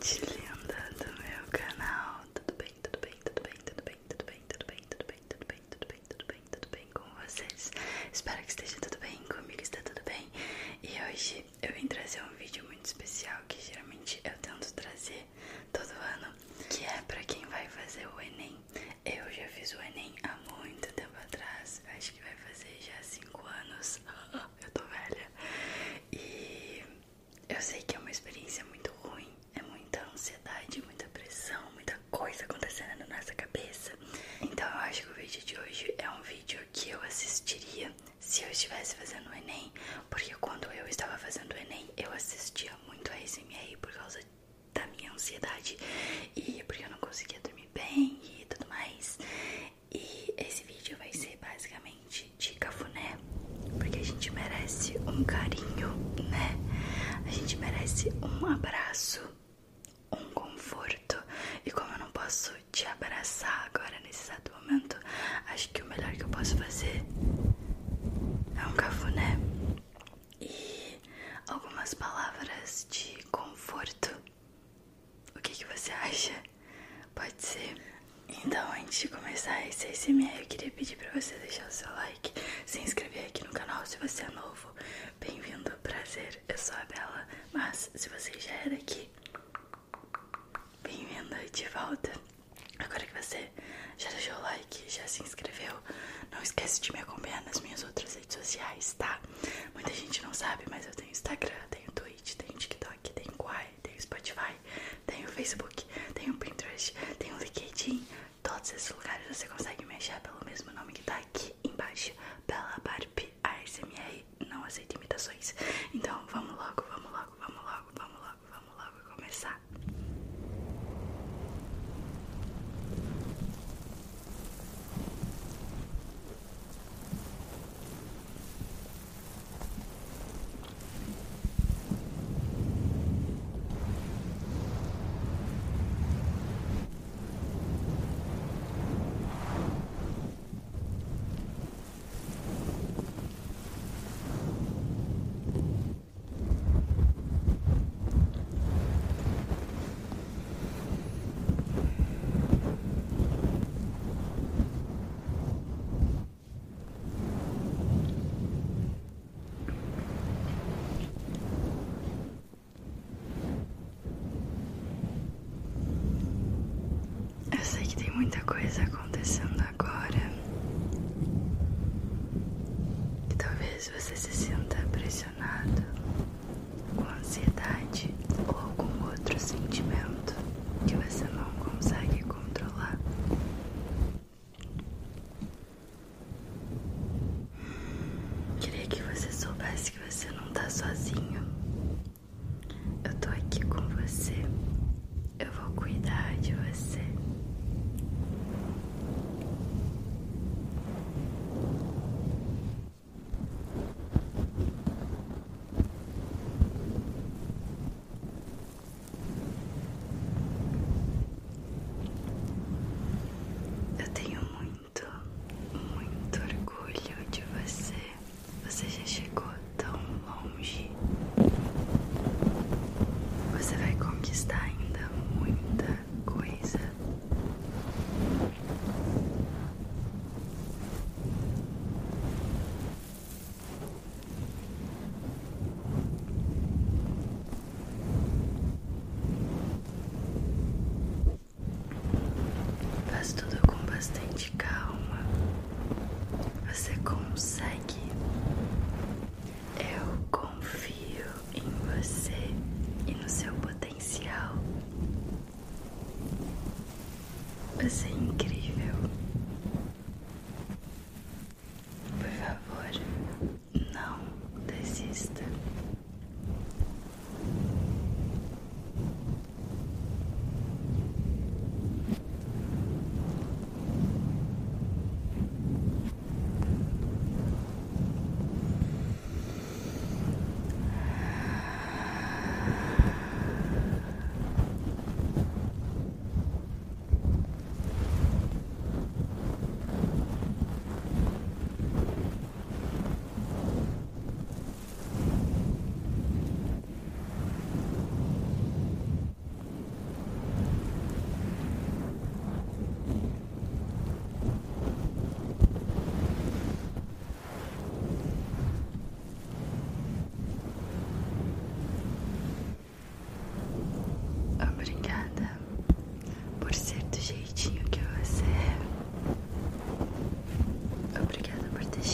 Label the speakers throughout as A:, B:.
A: To. Estivesse fazendo o Enem, porque quando eu estava fazendo o Enem, eu assistia muito a SMR por causa da minha ansiedade e porque eu não conseguia dormir bem e tudo mais. E esse vídeo vai ser basicamente de cafuné, porque a gente merece um carinho, né? A gente merece um abraço, um conforto. E como eu não posso te abraçar agora nesse exato momento, acho que o melhor que eu posso fazer cafuné e algumas palavras de conforto. O que, que você acha? Pode ser? Então, antes de começar esse SMR, eu queria pedir pra você deixar o seu like, se inscrever aqui no canal se você é novo. Bem-vindo, prazer, eu sou a Bela, mas se você já é daqui, bem-vinda de volta. Agora que você já deixou o like, já se inscreveu, não esquece de me acompanhar nas minhas outras redes sociais, tá? Muita gente não sabe, mas eu tenho Instagram, tenho Twitch, tenho TikTok, tenho Quai, tenho Spotify, tenho Facebook, tenho Pinterest, tenho LinkedIn. Todos esses lugares você consegue me achar pelo mesmo nome que tá aqui embaixo, Bela Barbie ASMR. Não aceito imitações.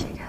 A: 違う。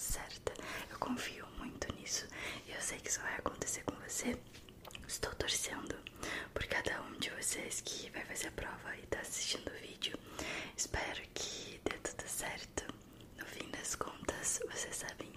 A: certa. Eu confio muito nisso e eu sei que isso vai acontecer com você. Estou torcendo por cada um de vocês que vai fazer a prova e está assistindo o vídeo. Espero que dê tudo certo. No fim das contas, vocês sabem